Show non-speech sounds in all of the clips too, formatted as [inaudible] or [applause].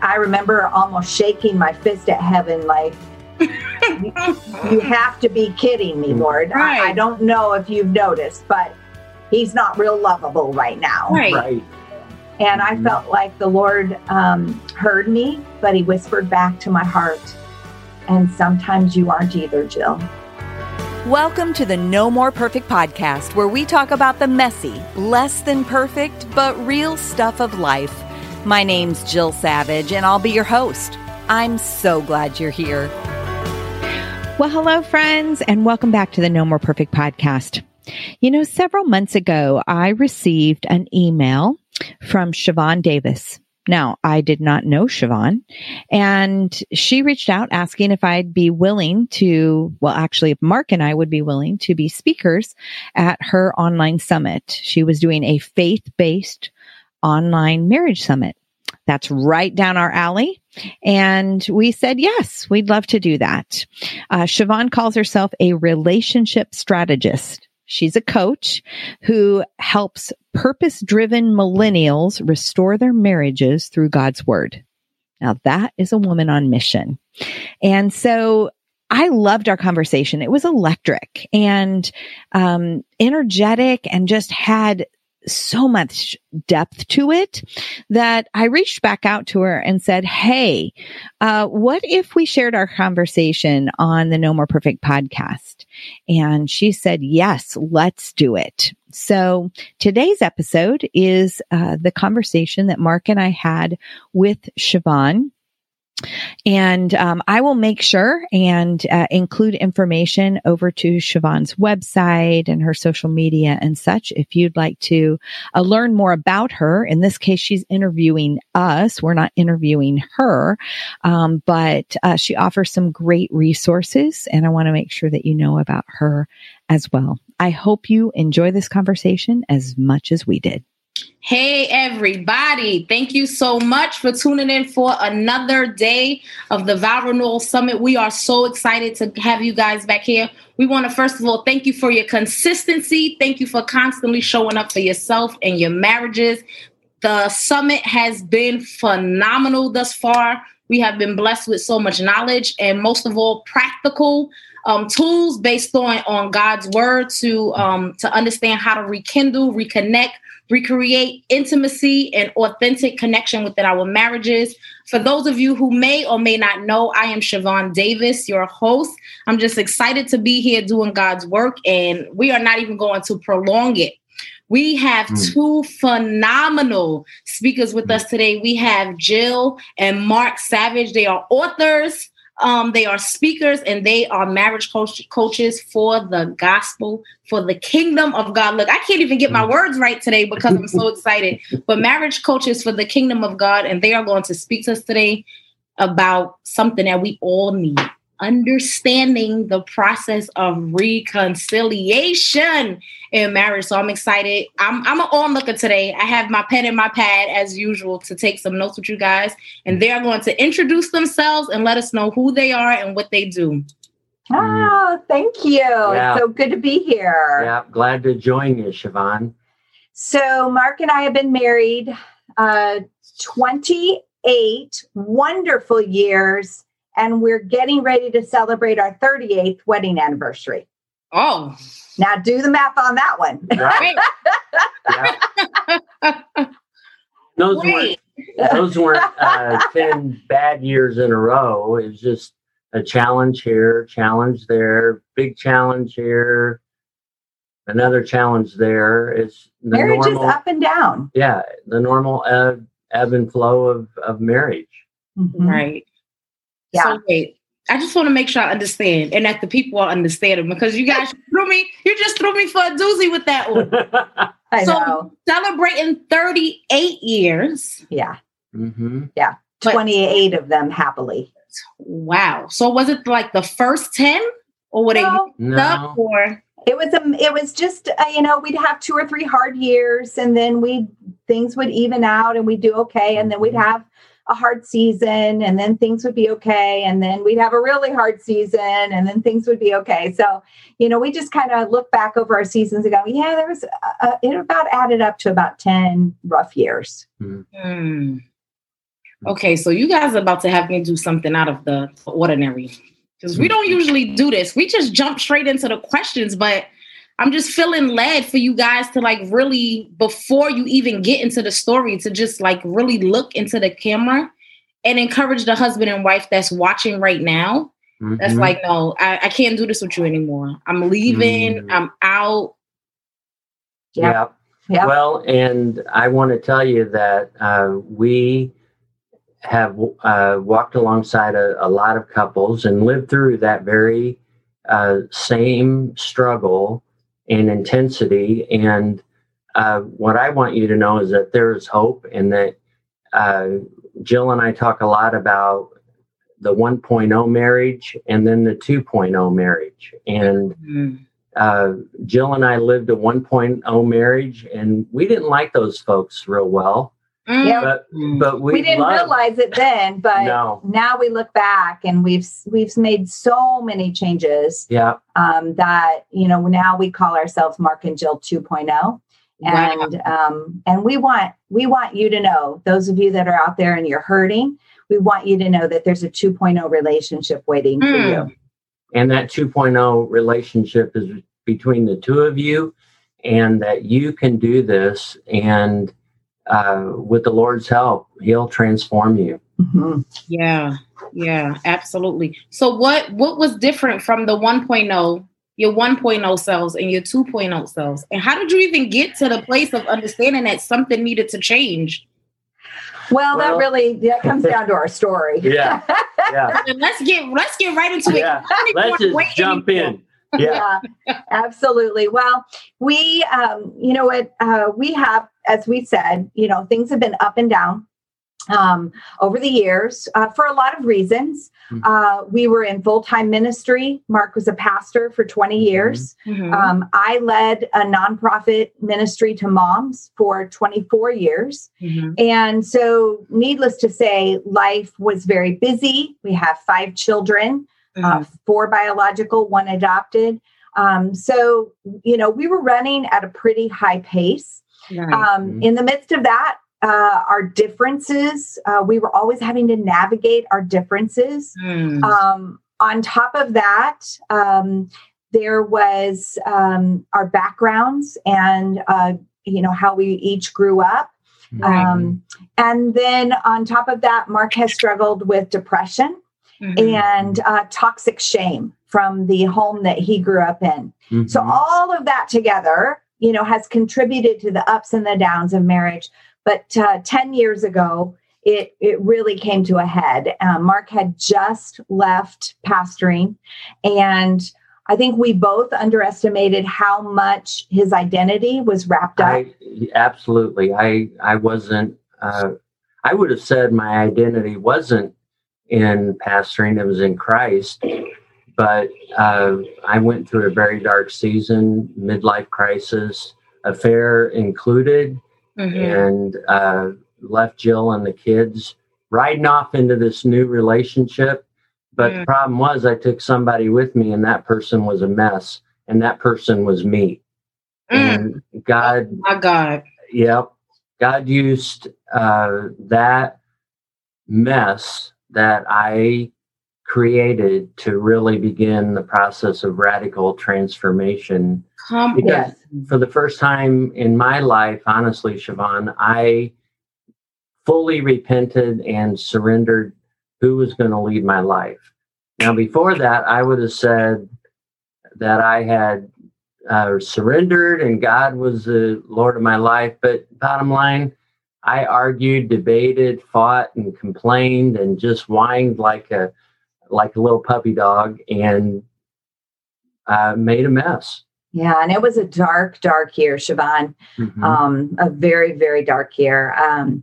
I remember almost shaking my fist at heaven, like, you, have to be kidding me, Lord. Right. I, I, don't know if you've noticed, but he's not real lovable right now. Right. right. And I felt like the Lord um, heard me, but he whispered back to my heart. And sometimes you aren't either, Jill. Welcome to the No More Perfect podcast, where we talk about the messy, less than perfect, but real stuff of life my name's Jill Savage, and I'll be your host. I'm so glad you're here. Well, hello, friends, and welcome back to the No More Perfect podcast. You know, several months ago, I received an email from Siobhan Davis. Now, I did not know Siobhan, and she reached out asking if I'd be willing to, well, actually, if Mark and I would be willing to be speakers at her online summit. She was doing a faith based online marriage summit. That's right down our alley. And we said, yes, we'd love to do that. Uh, Siobhan calls herself a relationship strategist. She's a coach who helps purpose driven millennials restore their marriages through God's word. Now that is a woman on mission. And so I loved our conversation. It was electric and um, energetic and just had so much depth to it that I reached back out to her and said, Hey, uh, what if we shared our conversation on the No More Perfect podcast? And she said, Yes, let's do it. So today's episode is uh, the conversation that Mark and I had with Siobhan. And um, I will make sure and uh, include information over to Siobhan's website and her social media and such. If you'd like to uh, learn more about her, in this case, she's interviewing us. We're not interviewing her, um, but uh, she offers some great resources, and I want to make sure that you know about her as well. I hope you enjoy this conversation as much as we did. Hey, everybody. Thank you so much for tuning in for another day of the Vow Renewal Summit. We are so excited to have you guys back here. We want to, first of all, thank you for your consistency. Thank you for constantly showing up for yourself and your marriages. The summit has been phenomenal thus far. We have been blessed with so much knowledge and, most of all, practical um, tools based on on God's word to um, to understand how to rekindle, reconnect, recreate intimacy and authentic connection within our marriages. For those of you who may or may not know, I am Siobhan Davis, your host. I'm just excited to be here doing God's work, and we are not even going to prolong it. We have mm. two phenomenal speakers with mm. us today. We have Jill and Mark Savage. They are authors, um, they are speakers and they are marriage coach- coaches for the gospel, for the kingdom of God. Look, I can't even get my mm. words right today because I'm so excited. But marriage coaches for the kingdom of God, and they are going to speak to us today about something that we all need understanding the process of reconciliation in marriage. So I'm excited. I'm I'm an onlooker today. I have my pen and my pad as usual to take some notes with you guys, and they are going to introduce themselves and let us know who they are and what they do. Oh, thank you. Yeah. So good to be here. Yeah, glad to join you, Siobhan. So Mark and I have been married uh 28 wonderful years and we're getting ready to celebrate our 38th wedding anniversary. Oh. Now do the math on that one. Right. [laughs] those weren't, those weren't uh, 10 bad years in a row. It was just a challenge here, challenge there, big challenge here, another challenge there. It's the marriage normal, is up and down. Yeah, the normal ebb, ebb and flow of of marriage. Mm-hmm. Right. Yeah. So wait, I just want to make sure I understand and that the people are understanding because you guys threw me, you just threw me for a doozy with that one. [laughs] I so know. celebrating 38 years. Yeah. Mm-hmm. Yeah. 28 but, of them happily. Wow. So was it like the first 10 or were no. they no. up or it was a, it was just uh, you know we'd have two or three hard years and then we things would even out and we'd do okay and then we'd mm-hmm. have a hard season and then things would be okay and then we'd have a really hard season and then things would be okay. So you know we just kind of look back over our seasons and go yeah there was a, uh, it about added up to about 10 rough years. Mm. okay so you guys are about to have me do something out of the ordinary. Because we don't usually do this. We just jump straight into the questions but I'm just feeling led for you guys to like really, before you even get into the story, to just like really look into the camera and encourage the husband and wife that's watching right now. Mm-hmm. That's like, no, I, I, can't do this with you anymore. I'm leaving. Mm-hmm. I'm out. Yeah. yeah. Well, and I want to tell you that uh, we have uh, walked alongside a, a, lot of couples and lived through that very uh, same struggle and intensity. And uh, what I want you to know is that there is hope, and that uh, Jill and I talk a lot about the 1.0 marriage and then the 2.0 marriage. And mm-hmm. uh, Jill and I lived a 1.0 marriage, and we didn't like those folks real well. Yeah, but, but we, we didn't loved, realize it then, but no. now we look back and we've we've made so many changes. Yeah, um, that you know now we call ourselves Mark and Jill 2.0, and wow. um, and we want we want you to know those of you that are out there and you're hurting, we want you to know that there's a 2.0 relationship waiting mm. for you. Hmm. And that 2.0 relationship is between the two of you, and that you can do this and uh, with the Lord's help, He'll transform you. Mm-hmm. Yeah, yeah, absolutely. So, what what was different from the 1.0, your 1.0 cells and your 2.0 cells, and how did you even get to the place of understanding that something needed to change? Well, well that really that comes down to our story. [laughs] Yeah, yeah. [laughs] let's get let's get right into yeah. it. Let's just jump in. Yeah. yeah. absolutely. Well, we, um, you know what, uh, we have as we said, you know, things have been up and down um, over the years uh, for a lot of reasons. Mm-hmm. Uh, we were in full time ministry. Mark was a pastor for 20 mm-hmm. years. Mm-hmm. Um, I led a nonprofit ministry to moms for 24 years. Mm-hmm. And so, needless to say, life was very busy. We have five children uh, mm-hmm. four biological, one adopted. Um, so, you know, we were running at a pretty high pace. Right. Um, mm-hmm. In the midst of that, uh, our differences, uh, we were always having to navigate our differences. Mm. Um, on top of that, um, there was um, our backgrounds and, uh, you know, how we each grew up. Right. Um, and then on top of that, Mark has struggled with depression mm-hmm. and uh, toxic shame from the home that he grew up in. Mm-hmm. So, all of that together you know, has contributed to the ups and the downs of marriage. But uh, 10 years ago, it, it really came to a head. Um, Mark had just left pastoring, and I think we both underestimated how much his identity was wrapped up. I, absolutely. I, I wasn't, uh, I would have said my identity wasn't in pastoring, it was in Christ but uh, I went through a very dark season, midlife crisis, affair included, mm-hmm. and uh, left Jill and the kids riding off into this new relationship. But mm. the problem was, I took somebody with me, and that person was a mess, and that person was me. Mm. And God, oh my God, yep, God used uh, that mess that I created to really begin the process of radical transformation. Come because for the first time in my life, honestly, Siobhan, I fully repented and surrendered who was going to lead my life. Now, before that, I would have said that I had uh, surrendered and God was the Lord of my life. But bottom line, I argued, debated, fought, and complained, and just whined like a like a little puppy dog, and uh, made a mess. Yeah, and it was a dark, dark year, Siobhan. Mm-hmm. Um, a very, very dark year. Um,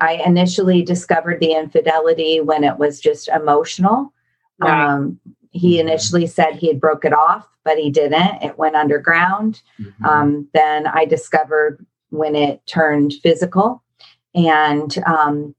I initially discovered the infidelity when it was just emotional. Right. Um, he mm-hmm. initially said he had broke it off, but he didn't. It went underground. Mm-hmm. Um, then I discovered when it turned physical, and um,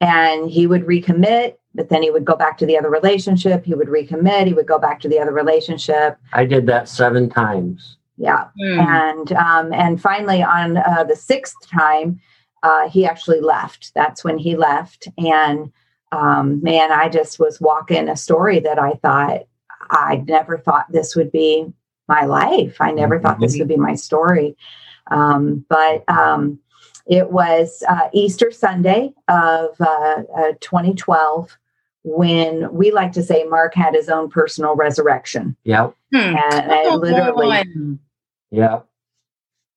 and he would recommit, but then he would go back to the other relationship. He would recommit. He would go back to the other relationship. I did that seven times. Yeah, mm. and um, and finally on uh, the sixth time, uh, he actually left. That's when he left, and um, man, I just was walking a story that I thought I never thought this would be my life. I never mm-hmm. thought this would be my story. Um, but um, it was uh, Easter Sunday of uh, uh, 2012 when we like to say Mark had his own personal resurrection. Yep. Hmm. And I oh, literally. Yeah.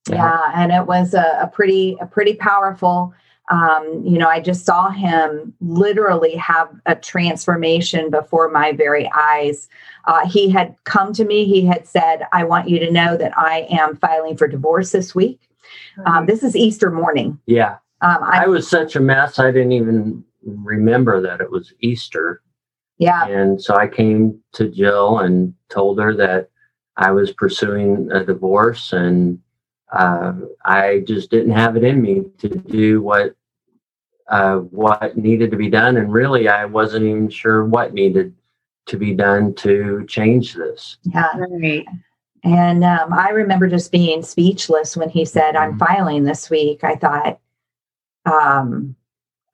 Yeah, and it was a, a pretty a pretty powerful um, you know, I just saw him literally have a transformation before my very eyes. Uh, he had come to me, he had said, I want you to know that I am filing for divorce this week. Um, mm-hmm. this is Easter morning. Yeah. Um, I, I was such a mess, I didn't even remember that it was Easter. Yeah. And so I came to Jill and told her that I was pursuing a divorce and uh, I just didn't have it in me to do what uh, what needed to be done, and really, I wasn't even sure what needed to be done to change this. Yeah, right. And um, I remember just being speechless when he said, "I'm mm-hmm. filing this week." I thought, um,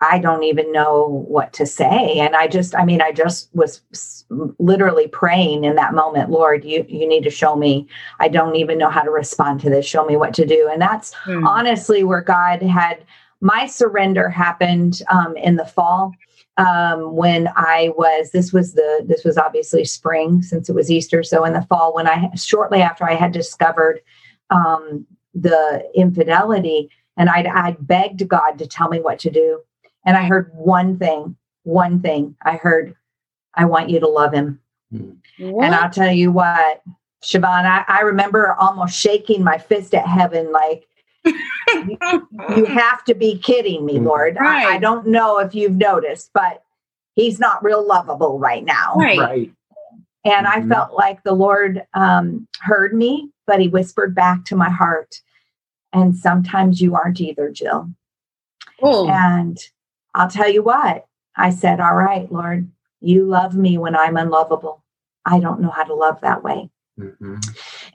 I don't even know what to say. And I just, I mean, I just was literally praying in that moment, Lord, you, you need to show me. I don't even know how to respond to this. Show me what to do. And that's mm. honestly where God had my surrender happened um, in the fall um, when I was, this was the, this was obviously spring since it was Easter. So in the fall, when I, shortly after I had discovered um, the infidelity, and I'd, I'd begged God to tell me what to do and I heard one thing, one thing. I heard, I want you to love him. What? And I'll tell you what, Siobhan, I, I remember almost shaking my fist at heaven like, you, you, have to be kidding me, Lord. Right. I, I, don't know if you've noticed, but he's not real lovable right now. Right. right. And mm-hmm. I felt like the Lord um, heard me, but he whispered back to my heart. And sometimes you aren't either, Jill. Oh. And I'll tell you what, I said, All right, Lord, you love me when I'm unlovable. I don't know how to love that way. Mm-hmm.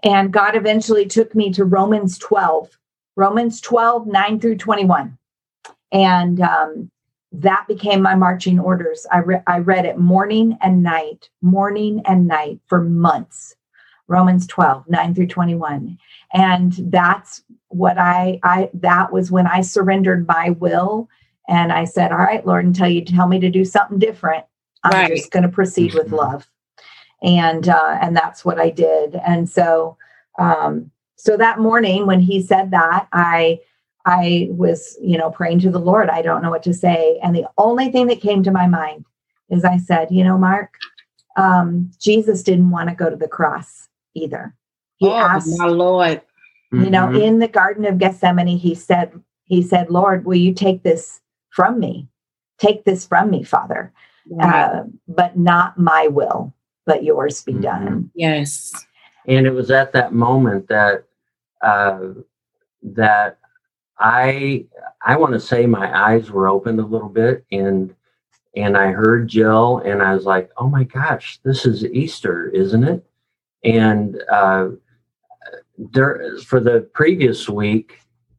And God eventually took me to Romans 12, Romans 12, 9 through 21. And um, that became my marching orders. I, re- I read it morning and night, morning and night for months. Romans 12, 9 through 21. And that's what I, I, that was when I surrendered my will and I said, All right, Lord, until you tell me to do something different, I'm right. just going to proceed with mm-hmm. love. And uh, and that's what I did. And so um, so that morning when he said that, I I was, you know, praying to the Lord. I don't know what to say. And the only thing that came to my mind is I said, you know, Mark, um, Jesus didn't want to go to the cross either. He oh, asked, my Lord. You know, mm-hmm. in the Garden of Gethsemane, he said, he said, Lord, will you take this from me. Take this from me, Father. Right. Uh, but not my will, but yours be mm-hmm. done. Yes. And it was at that moment that uh, that I I want to say my eyes were opened a little bit and and I heard Jill and I was like, oh my gosh, this is Easter, isn't it? And uh, there, for the previous week,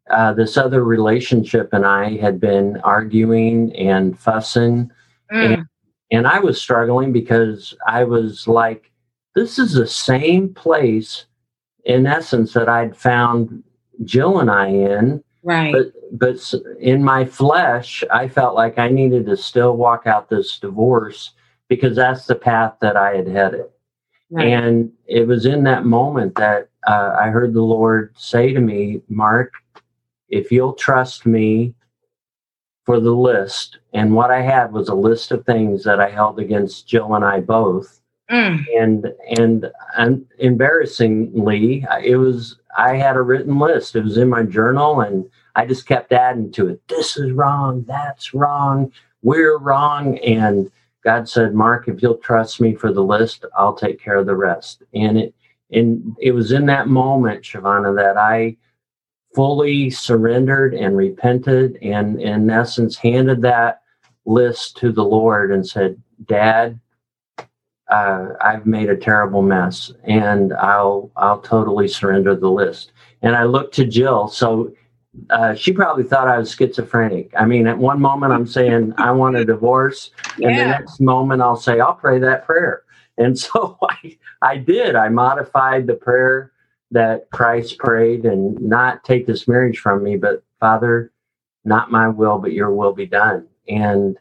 uh, this other relationship and I had been arguing and fussing. Mm. And, and I was struggling because I was like, this is the same place, in essence, that I'd found Jill and I in. Right. But but in my flesh, I felt like I needed to still walk out this divorce because that's the path that I had headed. Right. And it was in that moment that uh, I heard the Lord say to me, Mark, if you'll trust me for the list, and what I had was a list of things that I held against Jill and I both. Mm. And, and and embarrassingly, it was I had a written list. It was in my journal, and I just kept adding to it. This is wrong. That's wrong. We're wrong. And God said, Mark, if you'll trust me for the list, I'll take care of the rest. And it and it was in that moment, Siobhan, that I fully surrendered and repented and in essence handed that list to the Lord and said, Dad, uh, I've made a terrible mess and I'll I'll totally surrender the list. And I looked to Jill. So uh, she probably thought I was schizophrenic. I mean, at one moment I'm saying I want a divorce, and yeah. the next moment I'll say I'll pray that prayer. And [laughs] so I, I did. I modified the prayer that Christ prayed, and not take this marriage from me, but Father, not my will, but Your will be done. And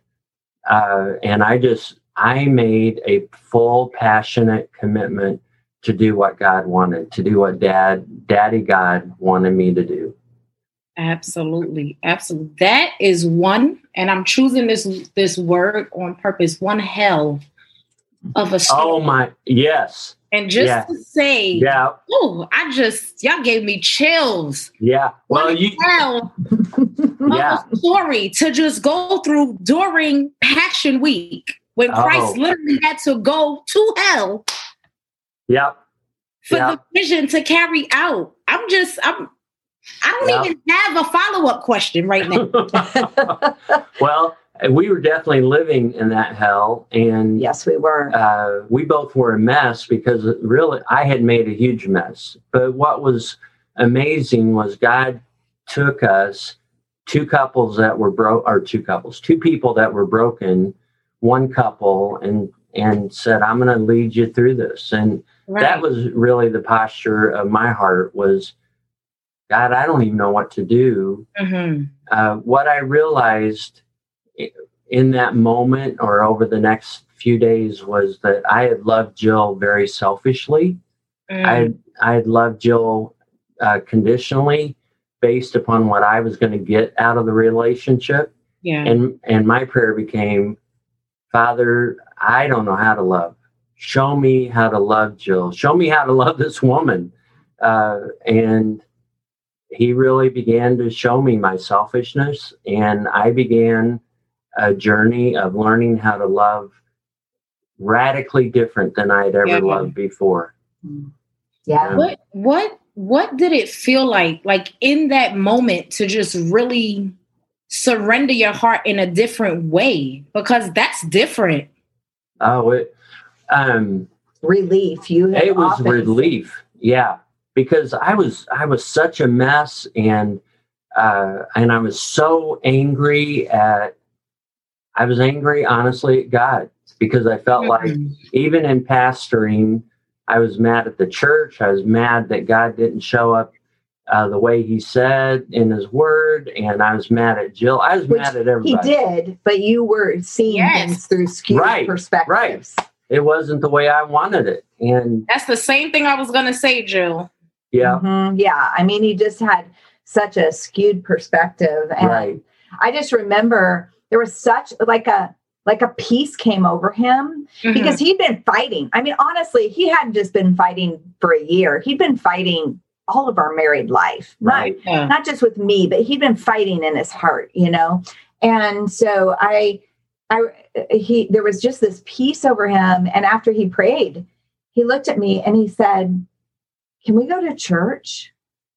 uh, and I just I made a full, passionate commitment to do what God wanted, to do what Dad, Daddy God wanted me to do. Absolutely. Absolutely. That is one, and I'm choosing this this word on purpose, one hell of a story. Oh my yes. And just yeah. to say, yeah. Oh, I just y'all gave me chills. Yeah. Well, you hell [laughs] yeah. story to just go through during Passion Week when oh. Christ oh. literally had to go to hell. Yep. For yep. the vision to carry out. I'm just I'm I don't yeah. even have a follow up question right now. [laughs] well, we were definitely living in that hell, and yes, we were. Uh, we both were a mess because really I had made a huge mess. But what was amazing was God took us, two couples that were broke, or two couples, two people that were broken, one couple, and and said, "I'm going to lead you through this." And right. that was really the posture of my heart was God, I don't even know what to do. Mm-hmm. Uh, what I realized in that moment or over the next few days was that I had loved Jill very selfishly. Mm. I had, I had loved Jill uh, conditionally based upon what I was going to get out of the relationship. Yeah. And and my prayer became, Father, I don't know how to love. Show me how to love Jill. Show me how to love this woman. Uh, and he really began to show me my selfishness and i began a journey of learning how to love radically different than i'd ever yeah. loved before. Yeah. What what what did it feel like like in that moment to just really surrender your heart in a different way? Because that's different. Oh it um relief. You it was relief. Yeah. Because I was I was such a mess and uh, and I was so angry at I was angry honestly at God because I felt mm-hmm. like even in pastoring I was mad at the church I was mad that God didn't show up uh, the way he said in his word and I was mad at Jill I was Which mad at everybody he did but you were seeing yes. things through skewed right, perspectives right it wasn't the way I wanted it and that's the same thing I was going to say Jill yeah. Mm-hmm. Yeah. I mean, he just had such a skewed perspective. And right. I just remember there was such like a like a peace came over him mm-hmm. because he'd been fighting. I mean, honestly, he hadn't just been fighting for a year. He'd been fighting all of our married life. Right. Not, yeah. not just with me, but he'd been fighting in his heart, you know. And so I I he there was just this peace over him and after he prayed, he looked at me and he said, can we go to church?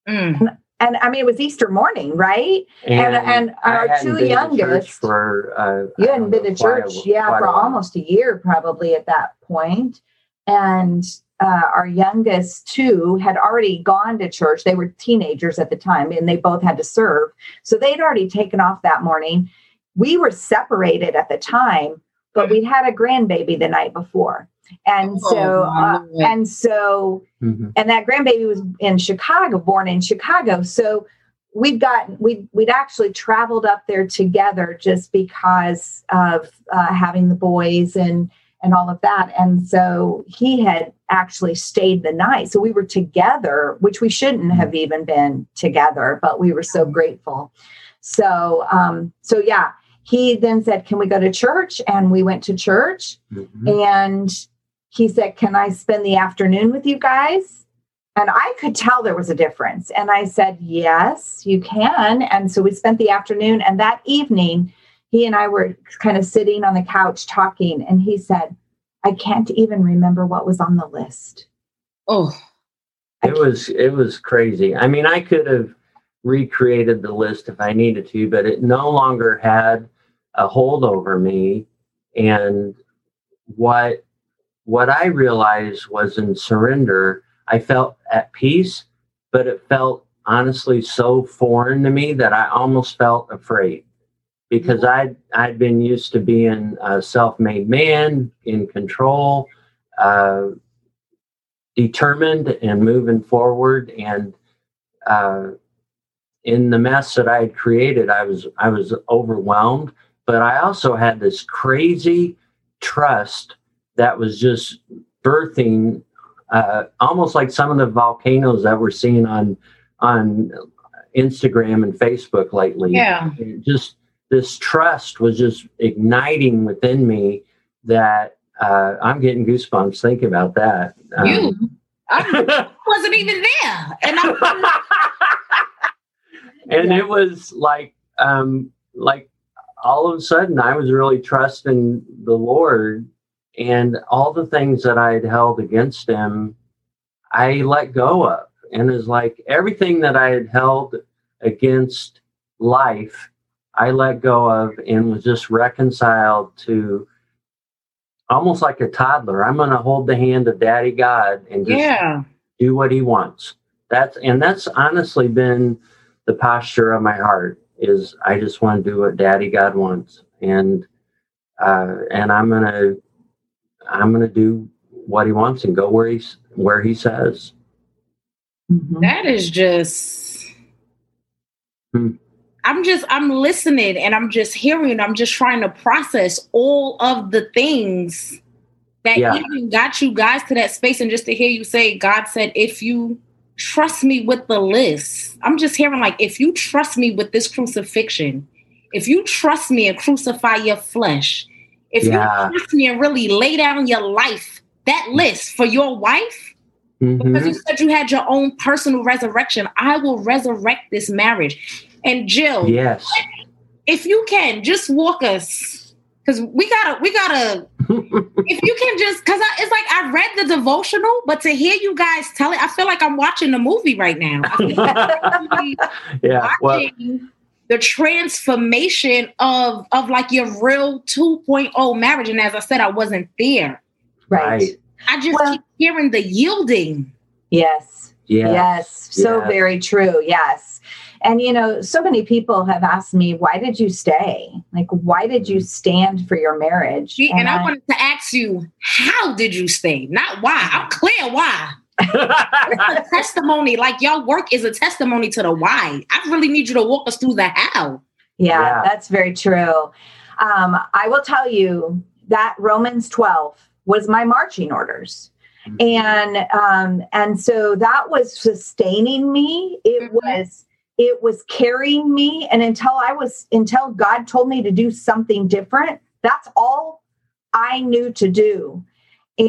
Mm. And, and, I mean, it was Easter morning, right? And, and, and our two youngest for uh, you hadn't been to church, yeah, for almost a year probably at that point. And uh, our youngest two had already gone to church. They were teenagers at the time, and they both had to serve, so they'd already taken off that morning. We were separated at the time, but we'd had a grandbaby the night before and oh, so uh, and so mm-hmm. and that grandbaby was in chicago born in chicago so we'd got we we'd actually traveled up there together just because of uh, having the boys and and all of that. And so he had actually stayed the night. So we were together, which we shouldn't have even been together, but we were so grateful. So, um, so yeah, he then said, Can we go to church? And we went to church. Mm-hmm. And he said, Can I spend the afternoon with you guys? And I could tell there was a difference. And I said, Yes, you can. And so we spent the afternoon. And that evening, he and I were kind of sitting on the couch talking, and he said, I can't even remember what was on the list. Oh, it was it was crazy. I mean, I could have recreated the list if I needed to, but it no longer had a hold over me. And what what I realized was in surrender, I felt at peace, but it felt honestly so foreign to me that I almost felt afraid because I'd I'd been used to being a self-made man in control, uh, determined and moving forward, and uh, in the mess that I had created, I was I was overwhelmed. But I also had this crazy trust that was just birthing, uh, almost like some of the volcanoes that we're seeing on on Instagram and Facebook lately. Yeah, just this trust was just igniting within me that uh, I'm getting goosebumps thinking about that. Um, you, I [laughs] wasn't even there, and and yeah. it was like, um, like all of a sudden, I was really trusting the Lord, and all the things that I had held against Him, I let go of, and it's like everything that I had held against life I let go of and was just reconciled to almost like a toddler. I'm going to hold the hand of Daddy God and just yeah. do what He wants. That's and that's honestly been the posture of my heart. Is I just want to do what Daddy God wants, and uh, and I'm gonna I'm gonna do what He wants and go where He's where He says. Mm-hmm. That is just. Hmm. I'm just I'm listening and I'm just hearing. I'm just trying to process all of the things that yeah. even got you guys to that space. And just to hear you say, God said, if you trust me with the list, I'm just hearing like, if you trust me with this crucifixion, if you trust me and crucify your flesh, if yeah. you trust me and really lay down your life, that list for your wife, mm-hmm. because you said you had your own personal resurrection, I will resurrect this marriage. And Jill, yes, if you can just walk us, because we gotta, we gotta. [laughs] if you can just, because it's like I read the devotional, but to hear you guys tell it, I feel like I'm watching a movie right now. [laughs] yeah, well, the transformation of of like your real 2.0 marriage. And as I said, I wasn't there. Right. I just well, keep hearing the yielding. Yes. Yes. Yes. So very true. Yes. And, you know, so many people have asked me, why did you stay? Like, why did you stand for your marriage? and, and I, I, wanted to ask you, how did you stay? Not why. I'm clear why. A testimony, like your work is a testimony to the why. I really need you to walk us through the how. Yeah, yeah. that's very true. Um, I will tell you that Romans 12 was my marching orders mm-hmm. and um and so that was sustaining me it mm-hmm. was it was carrying me and until i was until god told me to do something different that's all i knew to do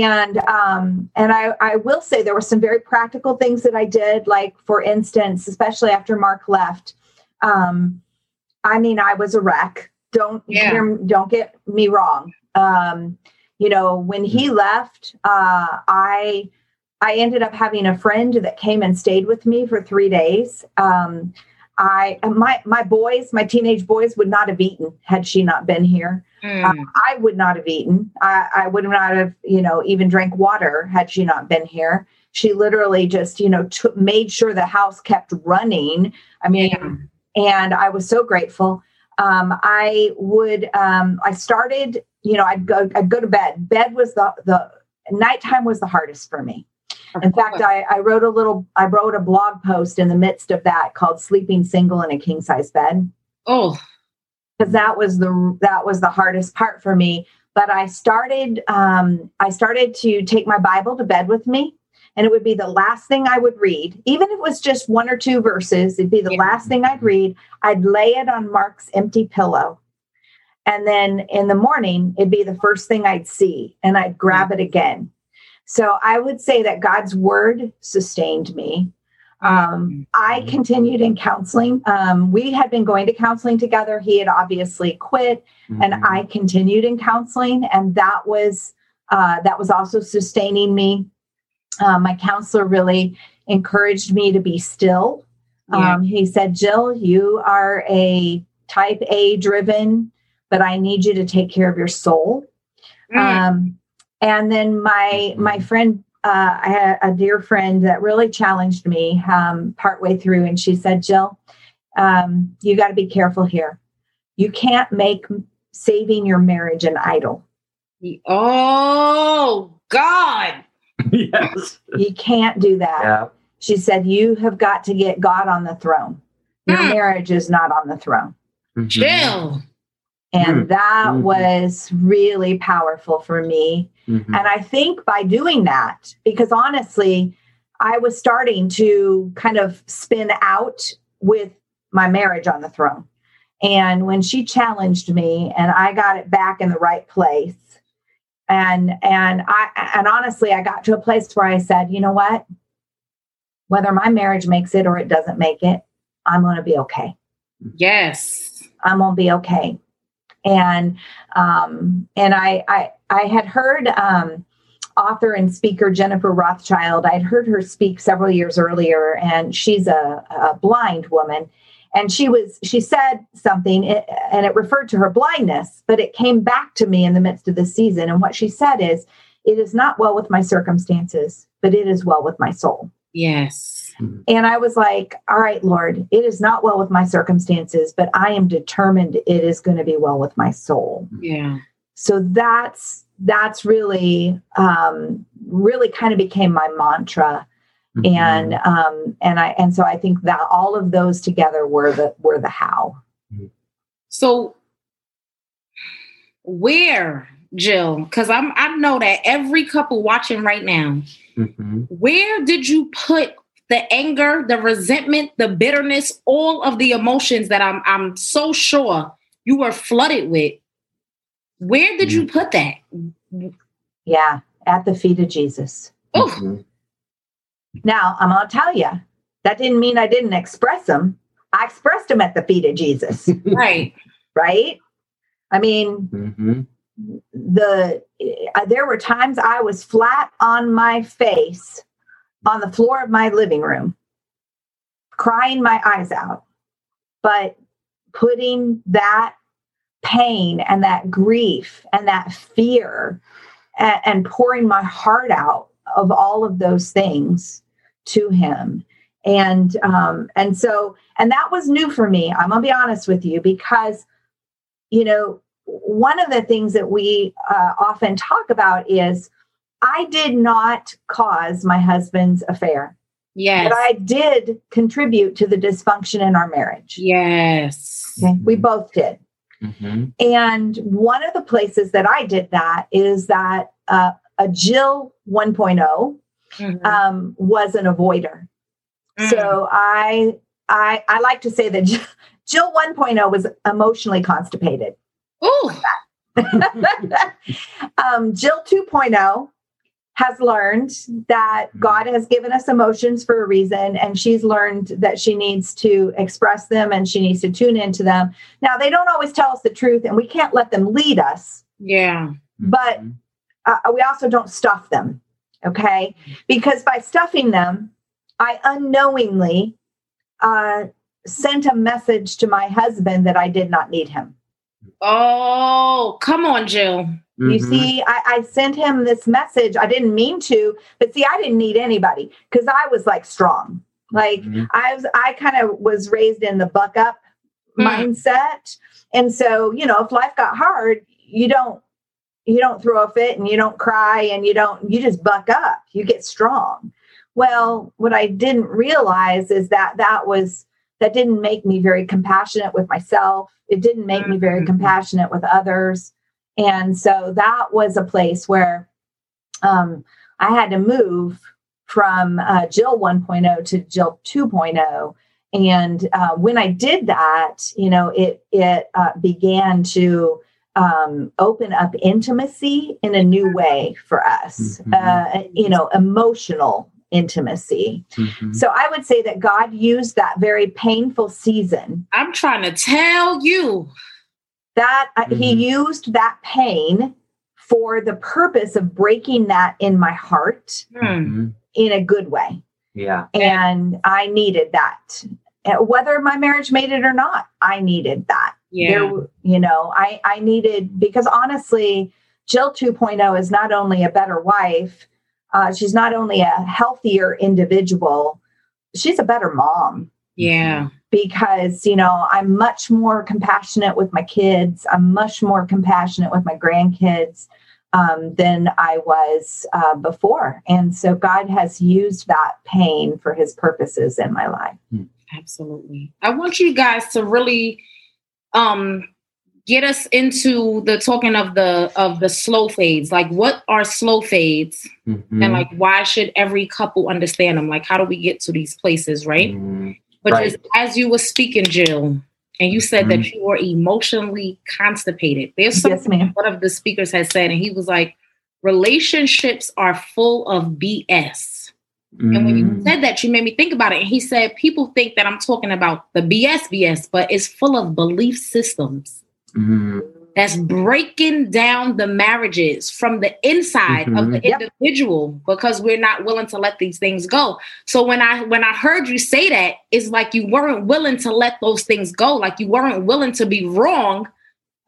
and um and i i will say there were some very practical things that i did like for instance especially after mark left um i mean i was a wreck don't yeah. don't get me wrong um you know when he left uh i I ended up having a friend that came and stayed with me for three days. Um, I my my boys, my teenage boys, would not have eaten had she not been here. Mm. Uh, I would not have eaten. I, I would not have, you know, even drank water had she not been here. She literally just, you know, t- made sure the house kept running. I mean, yeah. and I was so grateful. Um, I would, um, I started, you know, I'd go, I'd go to bed. Bed was the the nighttime was the hardest for me. In fact, I, I wrote a little, I wrote a blog post in the midst of that called "Sleeping Single in a King Size Bed." Oh, because that was the that was the hardest part for me. but I started um, I started to take my Bible to bed with me, and it would be the last thing I would read, even if it was just one or two verses. It'd be the yeah. last thing I'd read. I'd lay it on Mark's empty pillow, and then in the morning it'd be the first thing I'd see, and I'd grab it again. So I would say that God's word sustained me. Um, I mm-hmm. continued in counseling. Um, we had been going to counseling together. He had obviously quit, mm-hmm. and I continued in counseling, and that was uh, that was also sustaining me. Uh, my counselor really encouraged me to be still. Yeah. Um, he said, "Jill, you are a Type A driven, but I need you to take care of your soul." Mm. Um, and then my my mm-hmm. friend uh, I had a dear friend that really challenged me um, partway through, and she said, Jill, um, you got to be careful here. You can't make saving your marriage an idol. Oh, God. [laughs] yes. You can't do that. Yeah. She said, You have got to get God on the throne. Your mm. marriage is not on the throne. Mm-hmm. Jill. And mm. that mm-hmm. was really powerful for me Mm-hmm. And I think by doing that, because honestly, I was starting to kind of spin out with my marriage on the throne. And when she challenged me and I got it back in the right place, and and I and honestly, I got to a place where I said, you know what? Whether my marriage makes it or it doesn't make it, I'm going to be okay. Yes, I'm going to be okay. And um, and I I I had heard um, author and speaker Jennifer Rothschild. I'd heard her speak several years earlier, and she's a, a blind woman. And she was she said something, and it referred to her blindness, but it came back to me in the midst of the season. And what she said is, "It is not well with my circumstances, but it is well with my soul." Yes. And I was like, all right, Lord, it is not well with my circumstances, but I am determined it is going to be well with my soul. Yeah. So that's that's really um, really kind of became my mantra. Mm-hmm. And um, and I and so I think that all of those together were the were the how. So where Jill, because I'm I know that every couple watching right now, mm-hmm. where did you put the anger, the resentment, the bitterness, all of the emotions that I'm I'm so sure you were flooded with where did you mm. put that? Yeah, at the feet of Jesus. Mm-hmm. Now, I'm going to tell you, that didn't mean I didn't express them. I expressed them at the feet of Jesus. [laughs] right. Right. I mean, mm-hmm. the uh, there were times I was flat on my face on the floor of my living room, crying my eyes out, but putting that pain and that grief and that fear and, and pouring my heart out of all of those things to him. And um and so and that was new for me i'm gonna be honest with you because you know one of the things that we uh, often talk about is i did not cause my husband's affair. Yes. But i did contribute to the dysfunction in our marriage. Yes. Okay? We both did Mm-hmm. And one of the places that I did that is that uh, a Jill 1.0 mm-hmm. um, was an avoider. Mm-hmm. So I, I I like to say that Jill 1.0 was emotionally constipated. Ooh. [laughs] um, Jill 2.0 has learned that mm-hmm. God has given us emotions for a reason, and she's learned that she needs to express them and she needs to tune into them. Now, they don't always tell us the truth, and we can't let them lead us. Yeah. But mm-hmm. uh, we also don't stuff them, okay? Because by stuffing them, I unknowingly uh, sent a message to my husband that I did not need him. Oh, come on, Jill. Mm-hmm. You see, I, I, sent him this message. I didn't mean to, but see, I didn't need anybody because I was like strong. Like mm-hmm. I was, I kind of was raised in the buck up mm-hmm. mindset. And so, you know, if life got hard, you don't, you don't throw a fit and you don't cry and you don't, you just buck up, you get strong. Well, what I didn't realize is that that was, that didn't make me very compassionate with myself. It didn't make me very mm-hmm. compassionate with others And so that was a place where um, I had to move from uh, Jill 1.0 to Jill 2.0. And uh, when I did that, you know, it it uh, began to um, open up intimacy in a new way for us. Mm-hmm. Uh, you know, emotional intimacy. Mm-hmm. So I would say that God used that very painful season. I'm trying to tell you that uh, mm-hmm. He used that pain for the purpose of breaking that in my heart mm-hmm. in a good way. Yeah. And I needed that. Whether my marriage made it or not, I needed that. Yeah. There, you know, I, I needed, because honestly, Jill 2.0 is not only a better wife, uh, she's not only a healthier individual, she's a better mom. Yeah. Because, you know, I'm much more compassionate with my kids. I'm much more compassionate with my grandkids um, than I was uh, before. And so God has used that pain for his purposes in my life. Hmm. Absolutely. I want you guys to really um get us into the talking of the of the slow fades like what are slow fades mm-hmm. and like why should every couple understand them like how do we get to these places right mm-hmm. But right. Just, as you were speaking jill and you said mm-hmm. that you were emotionally constipated there's something yes, one of the speakers has said and he was like relationships are full of bs Mm. And when you mm. said that, you made me think about it. And he said, people think that I'm talking about the BS BS, but it's full of belief systems mm. That's breaking down the marriages from the inside mm-hmm. of the mm-hmm. individual yep. because we're not willing to let these things go. So when I when I heard you say that, it's like you weren't willing to let those things go, like you weren't willing to be wrong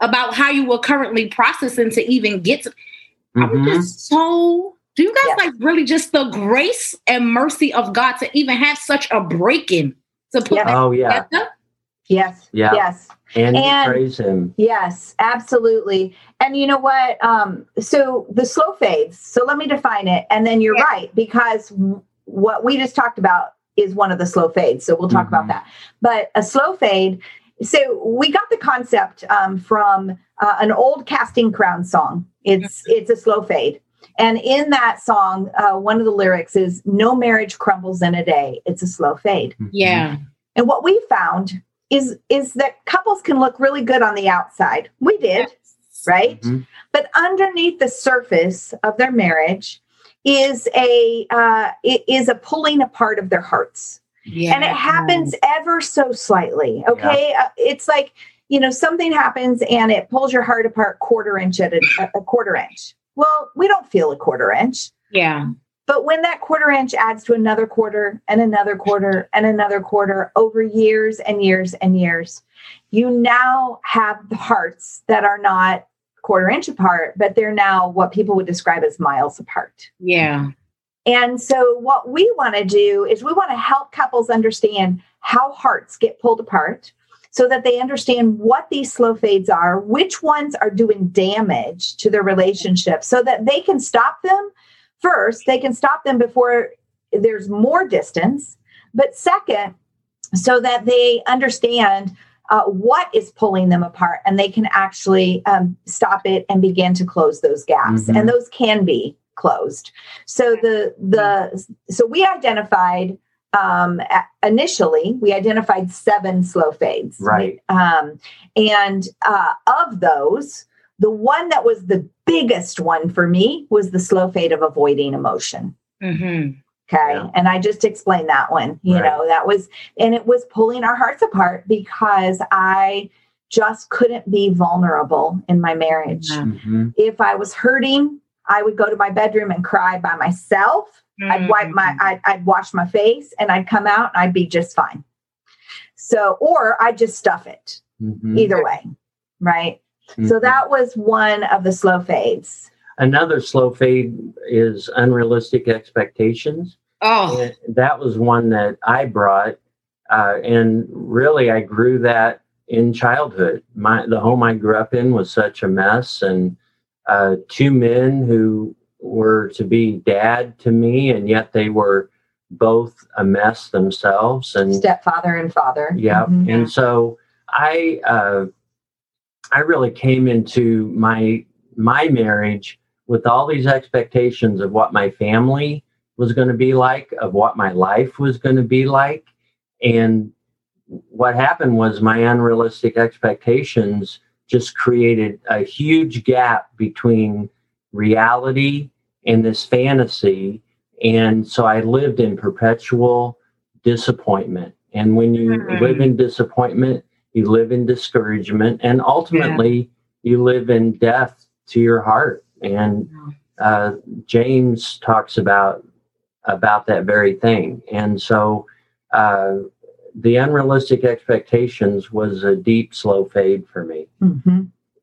about how you were currently processing to even get to. Mm-hmm. I was mm-hmm. just so do you guys like really just the grace and mercy of God to even have such a break-in to put yeah. oh yeah together? yes yeah yes and, and praise him yes absolutely and you know what um so the slow fades so let me define it and then you're yeah. right because what we just talked about is one of the slow fades so we'll talk mm-hmm. about that but a slow fade so we got the concept um, from uh, an old Casting Crowns song it's mm-hmm. it's a slow fade and in that song, uh, one of the lyrics is No marriage crumbles in a day, it's a slow fade. Mm-hmm. Yeah. And what we found is is that couples can look really good on the outside. We did, yes. right? Mm-hmm. But underneath the surface of their marriage is a uh, is a pulling apart of their hearts. Yeah. And it happens ever so slightly. Okay. Yeah. Uh, it's like, you know, something happens and it pulls your heart apart quarter inch at a, a quarter inch. Well, we don't feel a quarter inch. Yeah. But when that quarter inch adds to another quarter and another quarter and another quarter over years and years and years, you now have the hearts that are not quarter inch apart, but they're now what people would describe as miles apart. Yeah. And so, what we want to do is we want to help couples understand how hearts get pulled apart so that they understand what these slow fades are, which ones are doing damage to their relationship, so that they can stop them first, they can stop them before there's more distance. But second, so that they understand uh, what is pulling them apart and they can actually um, stop it and begin to close those gaps. Mm-hmm. And those can be closed. So the the so we identified um, initially we identified seven slow fades. Right. Um, and uh, of those, the one that was the biggest one for me was the slow fade of avoiding emotion. Mm-hmm. Okay. Yeah. And I just explained that one. You right. know, that was, and it was pulling our hearts apart because I just couldn't be vulnerable in my marriage. Mm-hmm. If I was hurting, I would go to my bedroom and cry by myself Mm-hmm. I'd wipe my, mm-hmm. I'd, I'd wash my face and I'd come out and I'd be just fine. So, or I'd just stuff it mm-hmm. either way. Right. Mm-hmm. So that was one of the slow fades. Another slow fade is unrealistic expectations. Oh, and that was one that I brought. Uh, and really, I grew that in childhood. My the home I grew up in was such a mess, and uh, two men who were to be dad to me, and yet they were both a mess themselves and stepfather and father. Yeah, mm-hmm. and so I uh, I really came into my my marriage with all these expectations of what my family was going to be like, of what my life was going to be like. And what happened was my unrealistic expectations just created a huge gap between reality and this fantasy. And so I lived in perpetual disappointment. And when you mm-hmm. live in disappointment, you live in discouragement, and ultimately, yeah. you live in death to your heart. And uh, James talks about about that very thing. And so, uh, the unrealistic expectations was a deep, slow fade for me. Mm-hmm.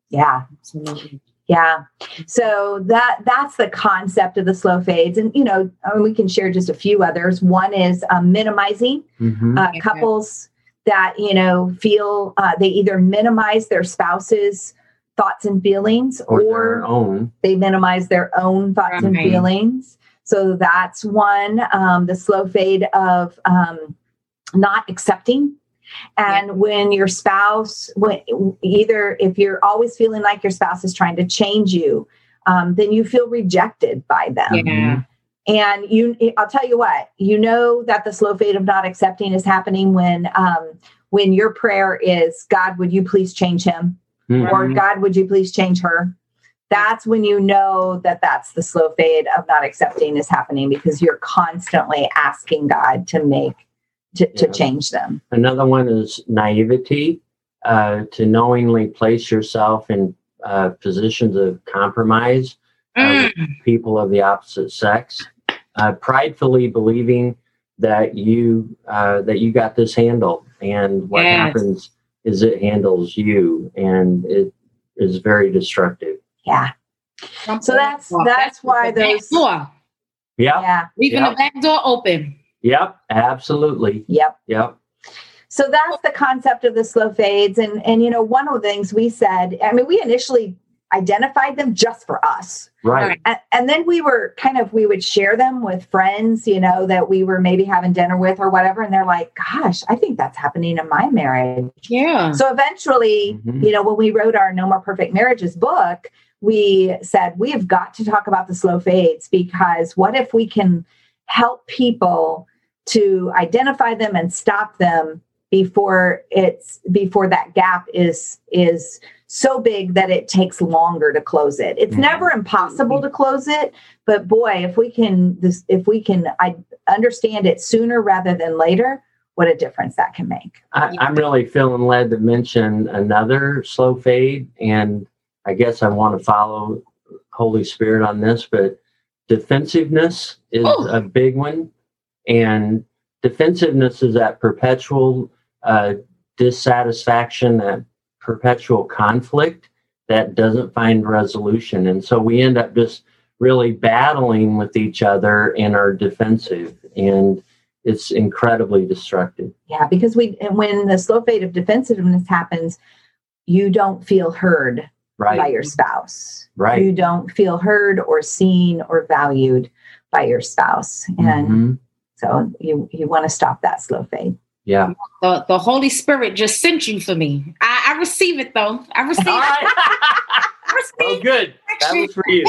Yeah, absolutely. Yeah. So that that's the concept of the slow fades, and you know, I mean, we can share just a few others. One is um, minimizing mm-hmm. uh, couples that you know feel uh, they either minimize their spouse's thoughts and feelings, or, or own. they minimize their own thoughts right. and feelings. So that's one. Um, the slow fade of um, not accepting and yeah. when your spouse, when either if you're always feeling like your spouse is trying to change you, um, then you feel rejected by them. Yeah. And you, I'll tell you what, you know that the slow fade of not accepting is happening when, um, when your prayer is, God, would you please change him? Mm-hmm. Or God, would you please change her? That's when you know that that's the slow fade of not accepting is happening because you're constantly asking God to make to, to change them. Another one is naivety, uh, to knowingly place yourself in uh, positions of compromise uh, mm. with people of the opposite sex, uh, pridefully believing that you uh, that you got this handle, and what yes. happens is it handles you, and it is very destructive. Yeah. So that's that's why those. Yeah. Yeah. Leaving yep. the back door open. Yep, absolutely. Yep. Yep. So that's the concept of the slow fades. And and you know, one of the things we said, I mean, we initially identified them just for us. Right. And, and, then we were kind of we would share them with friends, you know, that we were maybe having dinner with or whatever. And they're like, gosh, I think that's happening in my marriage. Yeah. So eventually, mm-hmm. you know, when we wrote our No More Perfect Marriages book, we said we have got to talk about the slow fades because what if we can help people to identify them and stop them before it's before that gap is is so big that it takes longer to close it. It's mm-hmm. never impossible to close it, but boy, if we can this if we can I understand it sooner rather than later, what a difference that can make. I, I'm really feeling led to mention another slow fade, and I guess I want to follow Holy Spirit on this, but defensiveness is oh. a big one and defensiveness is that perpetual uh, dissatisfaction, that perpetual conflict that doesn't find resolution. And so we end up just really battling with each other and are defensive. And it's incredibly destructive. Yeah, because we when the slow fade of defensiveness happens, you don't feel heard right. by your spouse. Right. You don't feel heard or seen or valued by your spouse. And mm-hmm. So you you want to stop that slow fade. Yeah. The the Holy Spirit just sent you for me. I, I receive it though. I receive it. [laughs] oh, good. That was for you.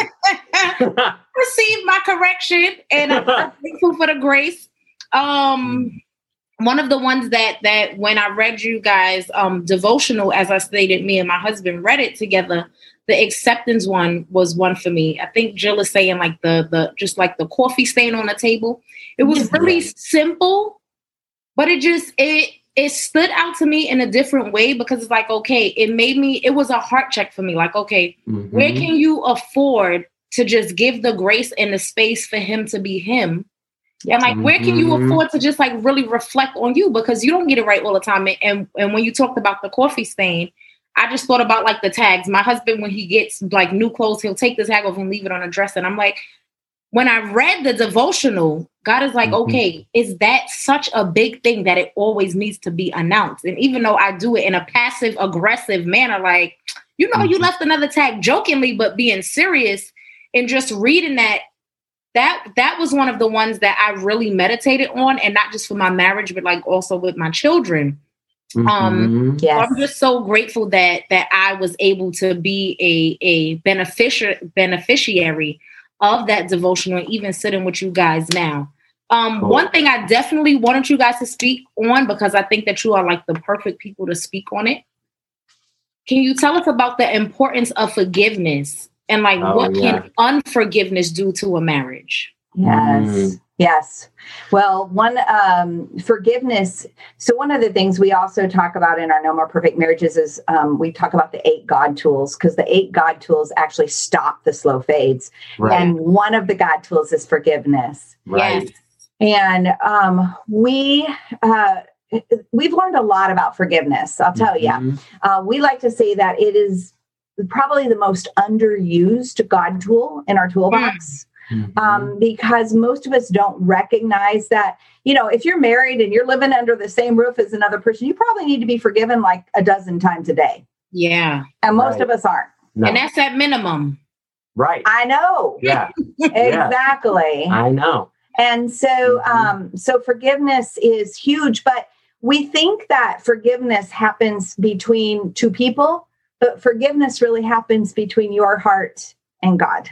[laughs] receive my correction, and I'm [laughs] thankful for the grace. Um, one of the ones that that when I read you guys um devotional, as I stated, me and my husband read it together. The acceptance one was one for me. I think Jill is saying like the the just like the coffee stain on the table. It was really simple, but it just it it stood out to me in a different way because it's like okay, it made me it was a heart check for me. Like okay, mm-hmm. where can you afford to just give the grace and the space for him to be him? And like, where can you mm-hmm. afford to just like really reflect on you because you don't get it right all the time. And and when you talked about the coffee stain, I just thought about like the tags. My husband, when he gets like new clothes, he'll take the tag off and leave it on a dresser. And I'm like, when I read the devotional, God is like, mm-hmm. okay, is that such a big thing that it always needs to be announced? And even though I do it in a passive aggressive manner, like, you know, mm-hmm. you left another tag jokingly, but being serious and just reading that, that that was one of the ones that I really meditated on, and not just for my marriage, but like also with my children. Um, mm-hmm. yes. I'm just so grateful that that I was able to be a a beneficiary beneficiary of that devotional, and even sitting with you guys now. Um, cool. One thing I definitely wanted you guys to speak on because I think that you are like the perfect people to speak on it. Can you tell us about the importance of forgiveness and like oh, what yeah. can unforgiveness do to a marriage? Yes. Mm. Yes. Well, one um, forgiveness. So one of the things we also talk about in our No More Perfect Marriages is um, we talk about the eight God tools because the eight God tools actually stop the slow fades, right. and one of the God tools is forgiveness. Right. Yes. And um, we. Uh, we've learned a lot about forgiveness. I'll tell mm-hmm. you. Uh, we like to say that it is probably the most underused God tool in our toolbox. Mm-hmm. Um, because most of us don't recognize that, you know, if you're married and you're living under the same roof as another person, you probably need to be forgiven like a dozen times a day. Yeah. And most right. of us aren't. No. And that's at minimum. Right. I know. Yeah. [laughs] exactly. I know. And so mm-hmm. um so forgiveness is huge, but we think that forgiveness happens between two people, but forgiveness really happens between your heart and God.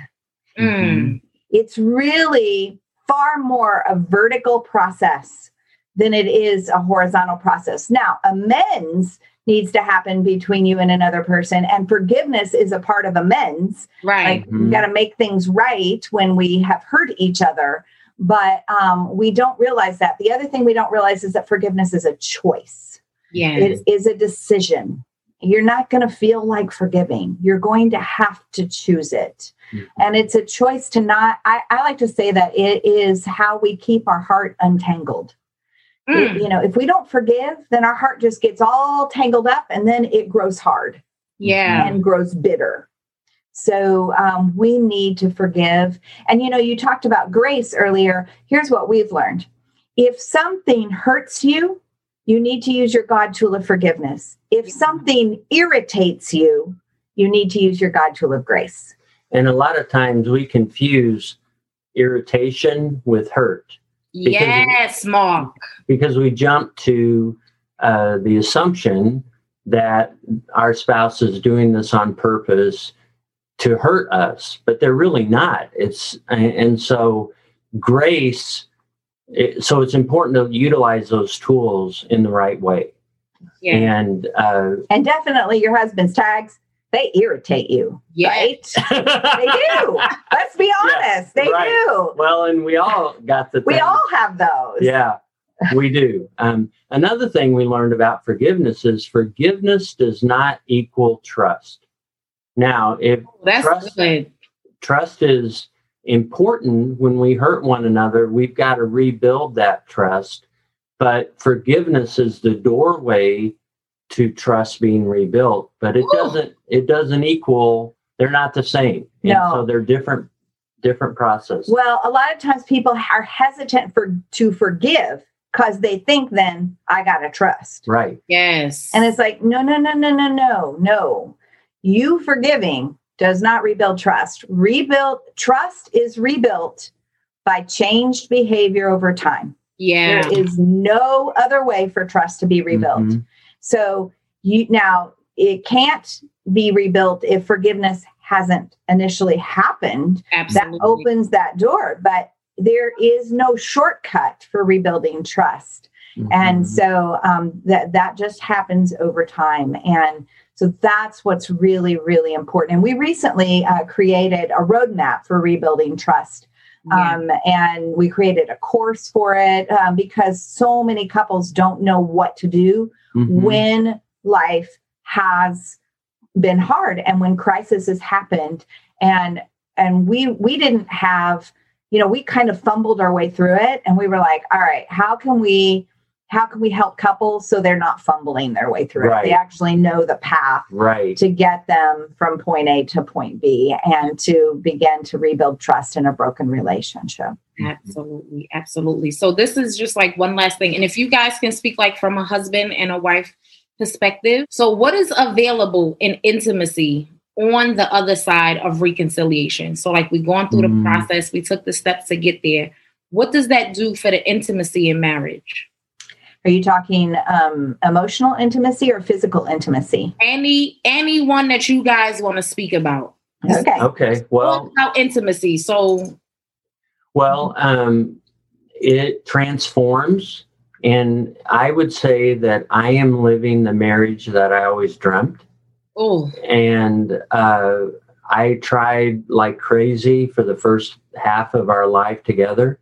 Mm. It's really far more a vertical process than it is a horizontal process. Now, amends needs to happen between you and another person, and forgiveness is a part of amends. Right. Like mm-hmm. we got to make things right when we have hurt each other, but um, we don't realize that. The other thing we don't realize is that forgiveness is a choice. Yeah, it is a decision. You're not going to feel like forgiving. You're going to have to choose it. Mm-hmm. And it's a choice to not, I, I, like to say that it is how we keep our heart untangled. Mm. It, you know, if we don't forgive, then our heart just gets all tangled up and then it grows hard. Yeah. And grows bitter. So um, we need to forgive. And, you know, you talked about grace earlier. Here's what we've learned if something hurts you, you need to use your God tool of forgiveness. If something irritates you, you need to use your God tool of grace. And a lot of times we confuse irritation with hurt. Yes, Mark. Because we jump to uh, the assumption that our spouse is doing this on purpose to hurt us, but they're really not. It's and so grace. It, so it's important to utilize those tools in the right way. Yeah. And uh, and definitely your husband's tags they irritate you. Yeah. Right? [laughs] they do. Let's be honest. they right. do. Well, and we all got the We all have those. Yeah. We do. Um, another thing we learned about forgiveness is forgiveness does not equal trust. Now, if oh, That's trust, good. trust is important when we hurt one another, we've got to rebuild that trust. But forgiveness is the doorway to trust being rebuilt, but it doesn't it doesn't equal they're not the same. No. And so they're different different process. Well, a lot of times people are hesitant for to forgive because they think then I gotta trust. Right. Yes. And it's like, no, no, no, no, no, no, no. You forgiving does not rebuild trust. Rebuild trust is rebuilt by changed behavior over time. Yeah. There is no other way for trust to be rebuilt. Mm-hmm. So you now it can't be rebuilt if forgiveness hasn't initially happened. Absolutely. That opens that door, but there is no shortcut for rebuilding trust. Mm-hmm. And so um, that that just happens over time, and so that's what's really really important. And we recently uh, created a roadmap for rebuilding trust, yeah. um, and we created a course for it um, because so many couples don't know what to do mm-hmm. when life has been hard and when crisis has happened and and we we didn't have you know we kind of fumbled our way through it and we were like all right how can we how can we help couples so they're not fumbling their way through right. it? They actually know the path right. to get them from point a to point b and to begin to rebuild trust in a broken relationship. Absolutely absolutely. So this is just like one last thing. And if you guys can speak like from a husband and a wife perspective so what is available in intimacy on the other side of reconciliation? So like we've gone through mm. the process we took the steps to get there. What does that do for the intimacy in marriage Are you talking um, emotional intimacy or physical intimacy? Any anyone that you guys want to speak about. Okay. Okay. Well, about intimacy. So, well, um, it transforms, and I would say that I am living the marriage that I always dreamt. Oh. And uh, I tried like crazy for the first half of our life together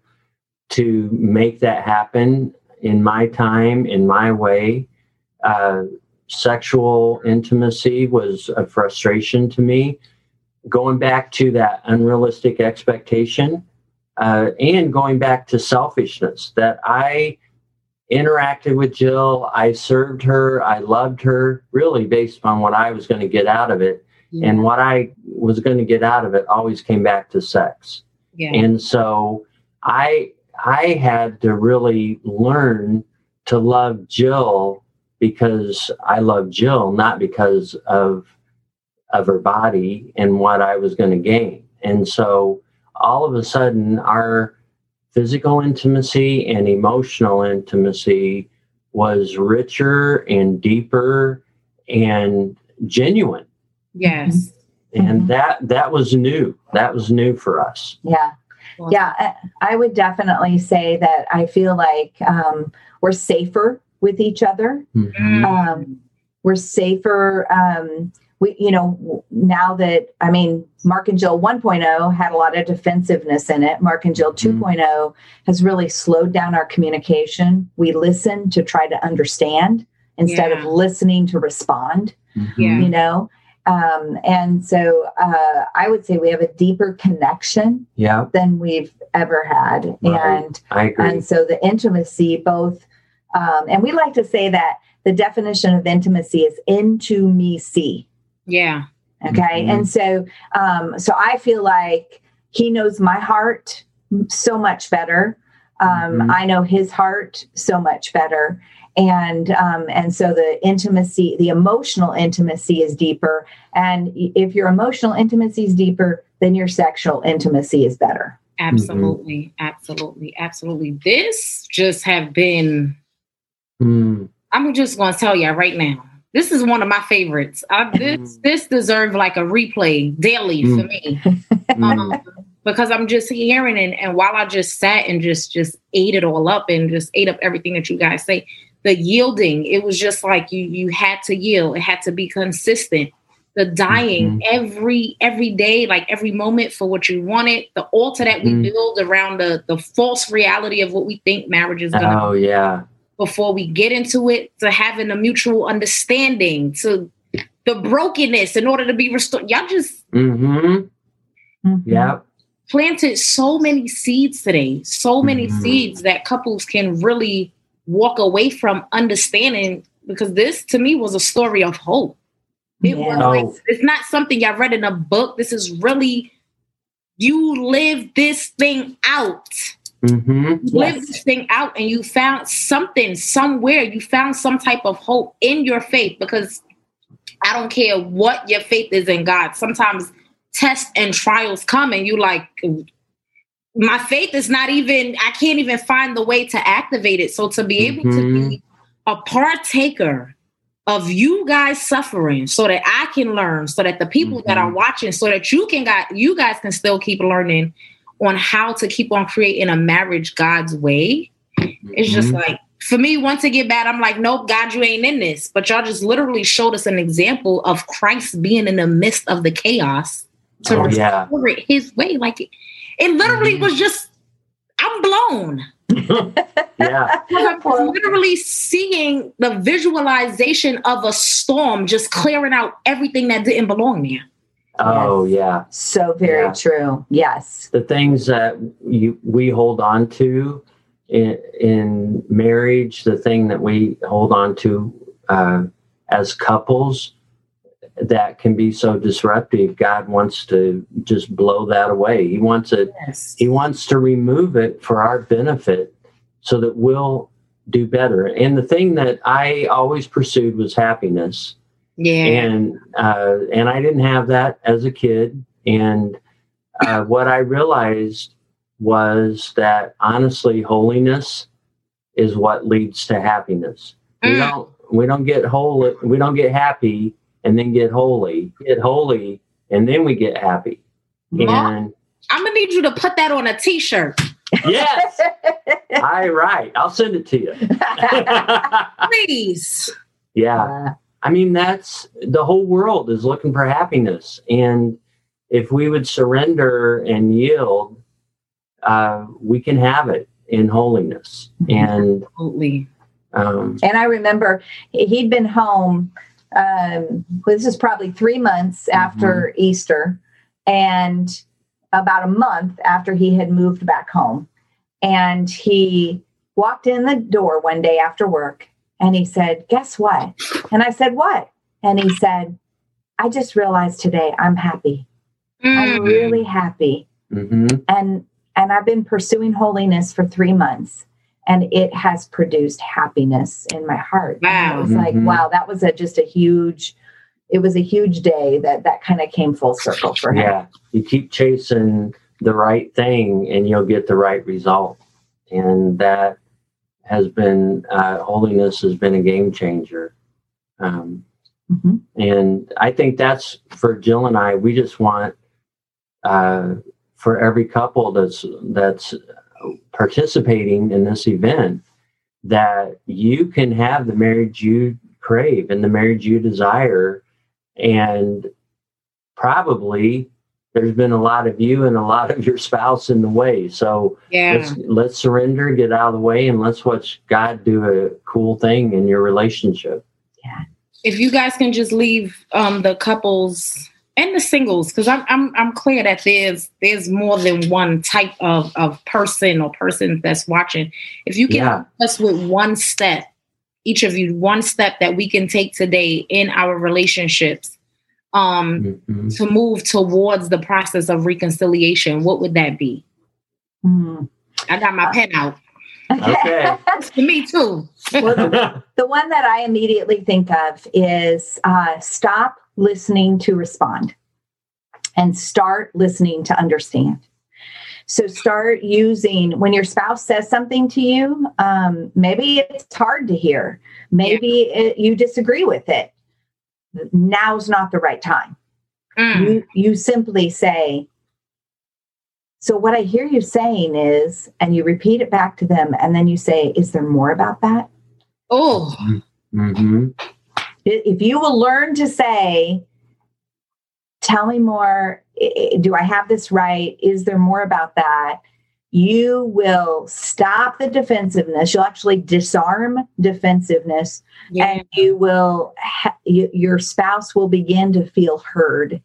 to make that happen in my time, in my way. Uh, sexual intimacy was a frustration to me. Going back to that unrealistic expectation uh, and going back to selfishness that I interacted with Jill, I served her, I loved her really based on what I was going to get out of it. Yeah. And what I was going to get out of it always came back to sex. Yeah. And so I I had to really learn to love Jill because I love Jill, not because of of her body and what I was going to gain. And so all of a sudden our physical intimacy and emotional intimacy was richer and deeper and genuine. Yes. And mm-hmm. that that was new. That was new for us. Yeah. Yeah, I would definitely say that I feel like um, we're safer with each other. Mm-hmm. Um, we're safer. Um, we, you know, now that I mean, Mark and Jill 1.0 had a lot of defensiveness in it. Mark and Jill 2.0 mm-hmm. has really slowed down our communication. We listen to try to understand instead yeah. of listening to respond. Mm-hmm. You know, um, and so uh, I would say we have a deeper connection yeah. than we've ever had. Right. And I agree. and so the intimacy both um, and we like to say that the definition of intimacy is into me see. Yeah. Okay. Mm-hmm. And so um, so I feel like he knows my heart so much better. Um, mm-hmm. I know his heart so much better and um, and so the intimacy the emotional intimacy is deeper. And if your emotional intimacy is deeper then your sexual intimacy is better. Absolutely. Mm-hmm. absolutely. Absolutely. This just have been mm. i'm just going to tell you right now. This is one of my favorites. I, this mm. this deserves like a replay daily mm. for me [laughs] um, because i'm just hearing and, and while i just sat and just just ate it all up and just ate up everything that you guys say the yielding it was just like you you had to yield it had to be consistent the dying mm-hmm. every every day like every moment for what you wanted the altar that we mm-hmm. build around the the false reality of what we think marriage is gonna oh yeah before we get into it to having a mutual understanding to the brokenness in order to be restored y'all just mm-hmm. mm-hmm. yeah planted so many seeds today so many mm-hmm. seeds that couples can really walk away from understanding because this to me was a story of hope. It yeah. was like, it's not something I read in a book. This is really you live this thing out. Mm-hmm. Live this thing out, and you found something somewhere. You found some type of hope in your faith because I don't care what your faith is in God. Sometimes tests and trials come, and you like, my faith is not even i can't even find the way to activate it so to be able mm-hmm. to be mm-hmm. a partaker of you guys suffering so that i can learn so that the people mm-hmm. that are mm-hmm. watching so that you can got you guys can still keep learning on how to keep on creating a marriage god's way it's just mm-hmm. like for me once it get bad i'm like nope god you ain't in this but y'all just literally showed us an example of christ being in the midst of the chaos to oh, restore yeah. it his way like it literally mm-hmm. was just, I'm blown. [laughs] yeah. [laughs] I'm literally seeing the visualization of a storm just clearing out everything that didn't belong there. Oh yes. yeah. So very yeah. true. Yes. The things that you we hold on to in, in marriage, the thing that we hold on to uh, as couples that can be so disruptive god wants to just blow that away he wants it yes. he wants to remove it for our benefit so that we'll do better and the thing that i always pursued was happiness yeah and uh, and i didn't have that as a kid and uh, what i realized was that honestly holiness is what leads to happiness. Mm. We don't we don't get whole we don't get happy and then get holy. Get holy and then we get happy. And I'm gonna need you to put that on a t-shirt. Yes. [laughs] I right. I'll send it to you. [laughs] Please. Yeah. I mean, that's the whole world is looking for happiness. And if we would surrender and yield, uh, we can have it in holiness. Mm-hmm. And Absolutely. Um, and I remember he'd been home. Um, this is probably three months after mm-hmm. Easter, and about a month after he had moved back home. And he walked in the door one day after work and he said, Guess what? And I said, What? And he said, I just realized today I'm happy. Mm-hmm. I'm really happy. Mm-hmm. And and I've been pursuing holiness for three months and it has produced happiness in my heart. Wow. It was mm-hmm. like, wow, that was a just a huge it was a huge day that that kind of came full circle for him. Yeah, you keep chasing the right thing and you'll get the right result. And that has been, uh, holiness has been a game changer. Um, mm-hmm. And I think that's for Jill and I, we just want uh, for every couple that's, that's participating in this event that you can have the marriage you crave and the marriage you desire and probably there's been a lot of you and a lot of your spouse in the way. So yeah. let's let's surrender, get out of the way, and let's watch God do a cool thing in your relationship. Yeah. If you guys can just leave um, the couples and the singles, because I'm, I'm I'm clear that there's there's more than one type of, of person or person that's watching. If you can yeah. us with one step, each of you one step that we can take today in our relationships um, mm-hmm. to move towards the process of reconciliation, what would that be? Mm-hmm. I got my pen out. Okay. [laughs] Me too. well, the, [laughs] the, one that I immediately think of is uh, stop listening to respond and start listening to understand. So start using when your spouse says something to you, um, maybe it's hard to hear, maybe yeah. it, you disagree with it now's not the right time. Mm. You you simply say, so what I hear you saying is, and you repeat it back to them, and then you say, is there more about that? Oh. Mm-hmm. If you will learn to say, tell me more, do I have this right? Is there more about that? you will stop the defensiveness you'll actually disarm defensiveness yeah. and you will ha- you, your spouse will begin to feel heard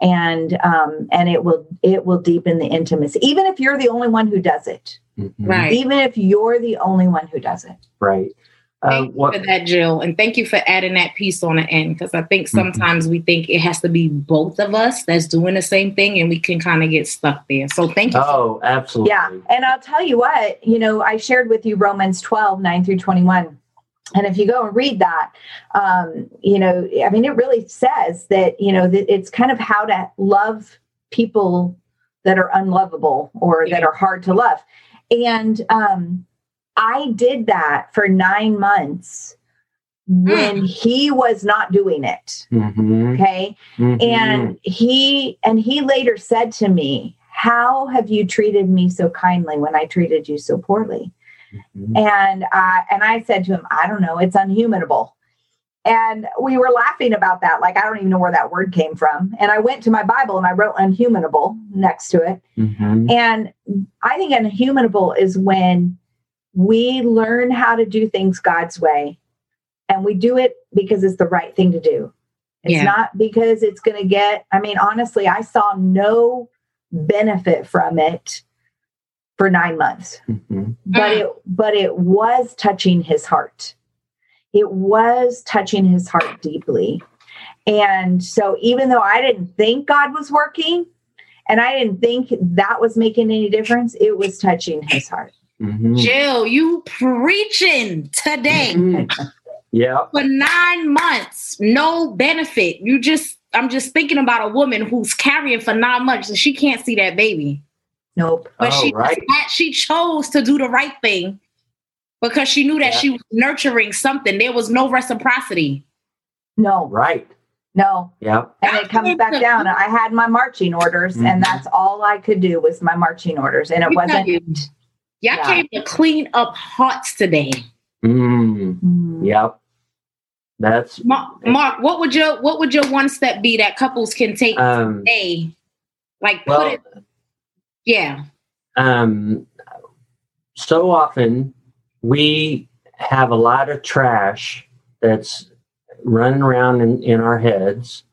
and um and it will it will deepen the intimacy even if you're the only one who does it mm-hmm. right even if you're the only one who does it right Thank uh, you for that, Jill, and thank you for adding that piece on the end because I think mm-hmm. sometimes mm-hmm. we think it has to be both of us that's doing the same thing, and we can kind of get stuck there. So thank you. Oh, absolutely. Yeah, and I'll tell you what, you know, I shared with you Romans 12, 9 through 21. And if you go and read that, um, you know, I mean, it really says that, you know, that it's kind of how to love people that are unlovable or yeah. that are hard to love. And um, I did that for nine months when mm. he was not doing it. Mm-hmm. Okay. Mm-hmm. And he and he later said to me, How have you treated me so kindly when I treated you so poorly? Mm-hmm. And I and I said to him, I don't know, it's unhumanable. And we were laughing about that. Like, I don't even know where that word came from. And I went to my Bible and I wrote unhumanable next to it. Mm-hmm. And I think unhumanable is when we learn how to do things God's way and we do it because it's the right thing to do. It's yeah. not because it's going to get, I mean, honestly, I saw no benefit from it for nine months, mm-hmm. but it, but it was touching his heart. It was touching his heart deeply. And so even though I didn't think God was working and I didn't think that was making any difference, it was touching his heart. Mm-hmm. Jill, you preaching today. Mm-hmm. Yeah. For nine months, no benefit. You just, I'm just thinking about a woman who's carrying for nine months and she can't see that baby. Nope. But oh, she right. she chose to do the right thing because she knew that yeah. she was nurturing something. There was no reciprocity. No. Right. No. Yeah. And it comes back down. I had my marching orders, mm-hmm. and that's all I could do was my marching orders. And it wasn't. You. Y'all yeah. came to clean up hearts today. Mm. Mm. Yep. That's Mark, Mark, What would your what would your one step be that couples can take um, today? Like well, put it. Yeah. Um. So often we have a lot of trash that's running around in, in our heads,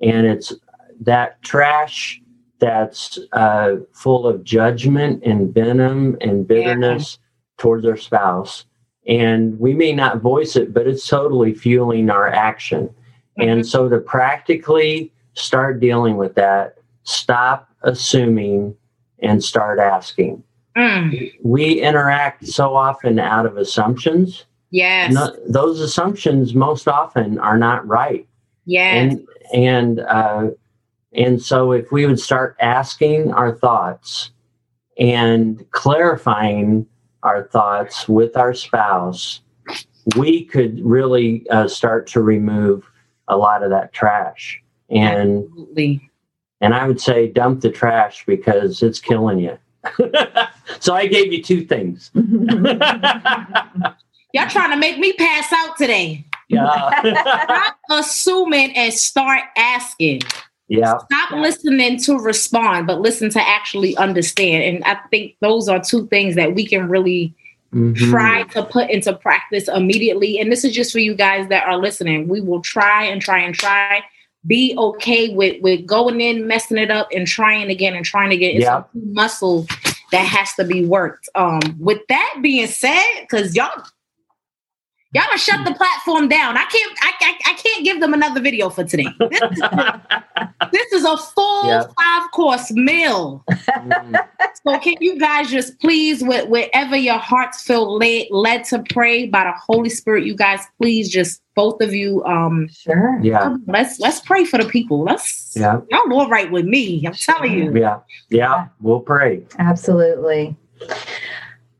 and it's that trash that's uh, full of judgment and venom and bitterness yeah. towards our spouse. And we may not voice it, but it's totally fueling our action. Mm-hmm. And so to practically start dealing with that, stop assuming and start asking. Mm. We interact so often out of assumptions. Yes. No, those assumptions most often are not right. Yes. And and uh, and so if we would start asking our thoughts and clarifying our thoughts with our spouse, we could really uh, start to remove a lot of that trash. And Absolutely. and I would say dump the trash because it's killing you. [laughs] so I gave you two things. [laughs] Y'all trying to make me pass out today. Yeah. [laughs] Stop assuming and start asking. Yeah. Stop yeah. listening to respond, but listen to actually understand. And I think those are two things that we can really mm-hmm. try to put into practice immediately. And this is just for you guys that are listening. We will try and try and try. Be okay with with going in, messing it up, and trying again and trying again. It's yeah. a muscle that has to be worked. Um, with that being said, because y'all Y'all gonna shut the platform down. I can't. I, I, I can't give them another video for today. [laughs] This is, this is a full yep. five course meal. Mm. so can you guys just please, with wherever your hearts feel led led to pray by the Holy Spirit, you guys please just both of you. Um, sure. Yeah. Let's let's pray for the people. Let's. Yeah. Y'all all right with me. I'm telling you. Yeah. Yeah. We'll pray. Absolutely.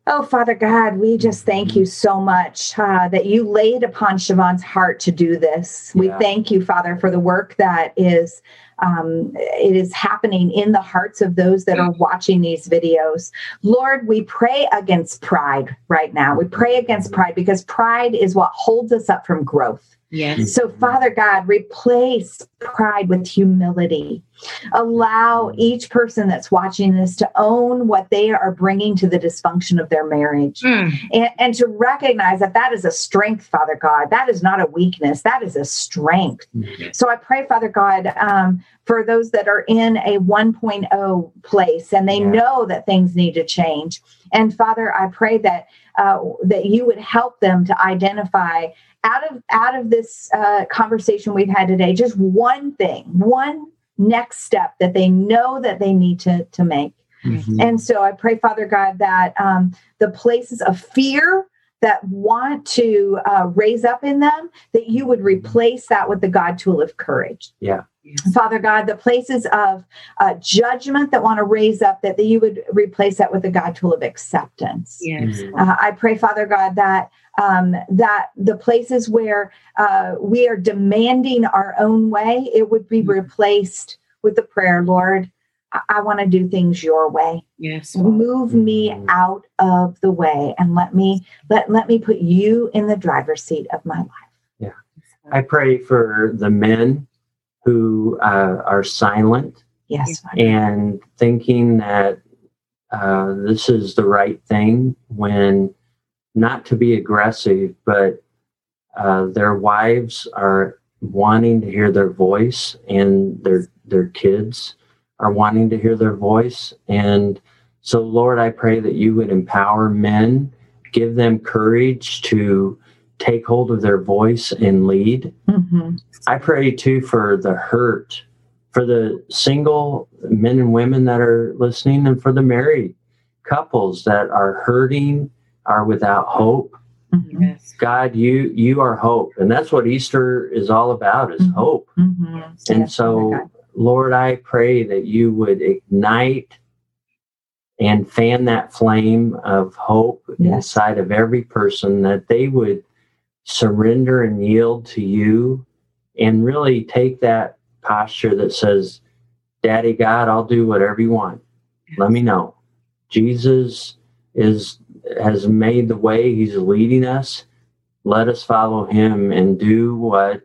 Oh, Father God, we just thank you so much uh, that you laid upon Siobhan's heart to do this. Yeah. We thank you, Father, for the work that is um, it is happening in the hearts of those that are watching these videos. Lord, we pray against pride right now. We pray against pride because pride is what holds us up from growth. Yes. So, Father God, replace pride with humility. Allow each person that's watching this to own what they are bringing to the dysfunction of their marriage mm. and, and, to recognize that that is a strength, Father God. That is not a weakness, that is a strength. Mm-hmm. So, I pray, Father God, um, for those that are in a 1.0 place and they yeah. know that things need to change. And Father, I pray that uh, that you would help them to identify out of out of this uh, conversation we've had today just one thing one next step that they know that they need to to make. Mm-hmm. and so i pray father god that um, the places of fear that want to uh, raise up in them that you would replace that with the god tool of courage. Yeah Father God, the places of uh, judgment that want to raise up, that, that you would replace that with the God tool of acceptance. Yes. Mm-hmm. Uh, I pray, Father God, that um, that the places where uh, we are demanding our own way, it would be mm-hmm. replaced with the prayer, Lord, I, I want to do things your way. Yes. Move me mm-hmm. out of the way and let me let let me put you in the driver's seat of my life. Yeah. I pray for the men who uh, are silent. Yes. And thinking that uh, this is the right thing when not to be aggressive, but uh, their wives are wanting to hear their voice and their their kids are wanting to hear their voice and so lord i pray that you would empower men give them courage to take hold of their voice and lead mm-hmm. i pray too for the hurt for the single men and women that are listening and for the married couples that are hurting are without hope. Mm-hmm. Yes. God, you you are hope, and that's what Easter is all about: is mm-hmm. hope. Mm-hmm. And yes, so, Lord, I pray that you would ignite and fan that flame of hope yes. inside of every person that they would surrender and yield to you and really take that posture that says, Daddy God, I'll do whatever you want. Let me know. Jesus is has made the way, he's leading us. Let us follow him and do what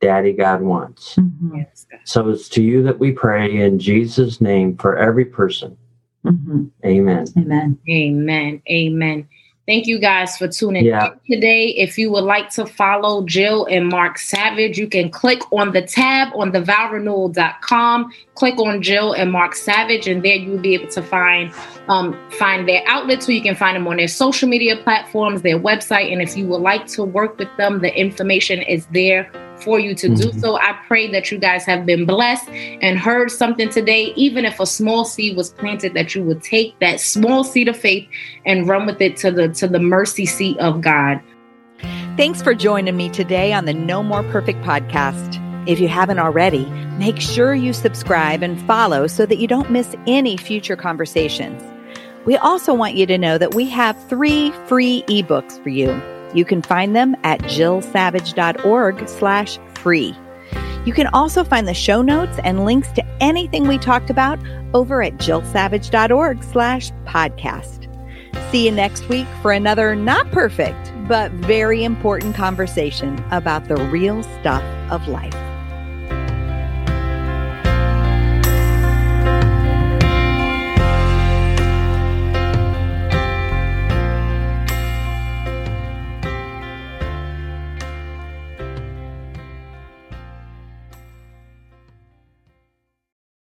Daddy God wants. Mm-hmm. Yes, So it's to you that we pray in Jesus' name for every person. Mm-hmm. Amen. Amen. Amen. Amen. Thank you guys for tuning yeah. in today. If you would like to follow Jill and Mark Savage, you can click on the tab on thevowrenewal.com, click on Jill and Mark Savage, and there you'll be able to find um, find their outlets where you can find them on their social media platforms, their website. And if you would like to work with them, the information is there for you to mm-hmm. do so. I pray that you guys have been blessed and heard something today, even if a small seed was planted, that you would take that small seed of faith and run with it to the to the mercy seat of God. Thanks for joining me today on the No More Perfect podcast. If you haven't already, make sure you subscribe and follow so that you don't miss any future conversations. We also want you to know that we have three free ebooks for you. You can find them at jillsavage.org slash free. You can also find the show notes and links to anything we talked about over at jillsavage.org slash podcast. See you next week for another not perfect, but very important conversation about the real stuff of life.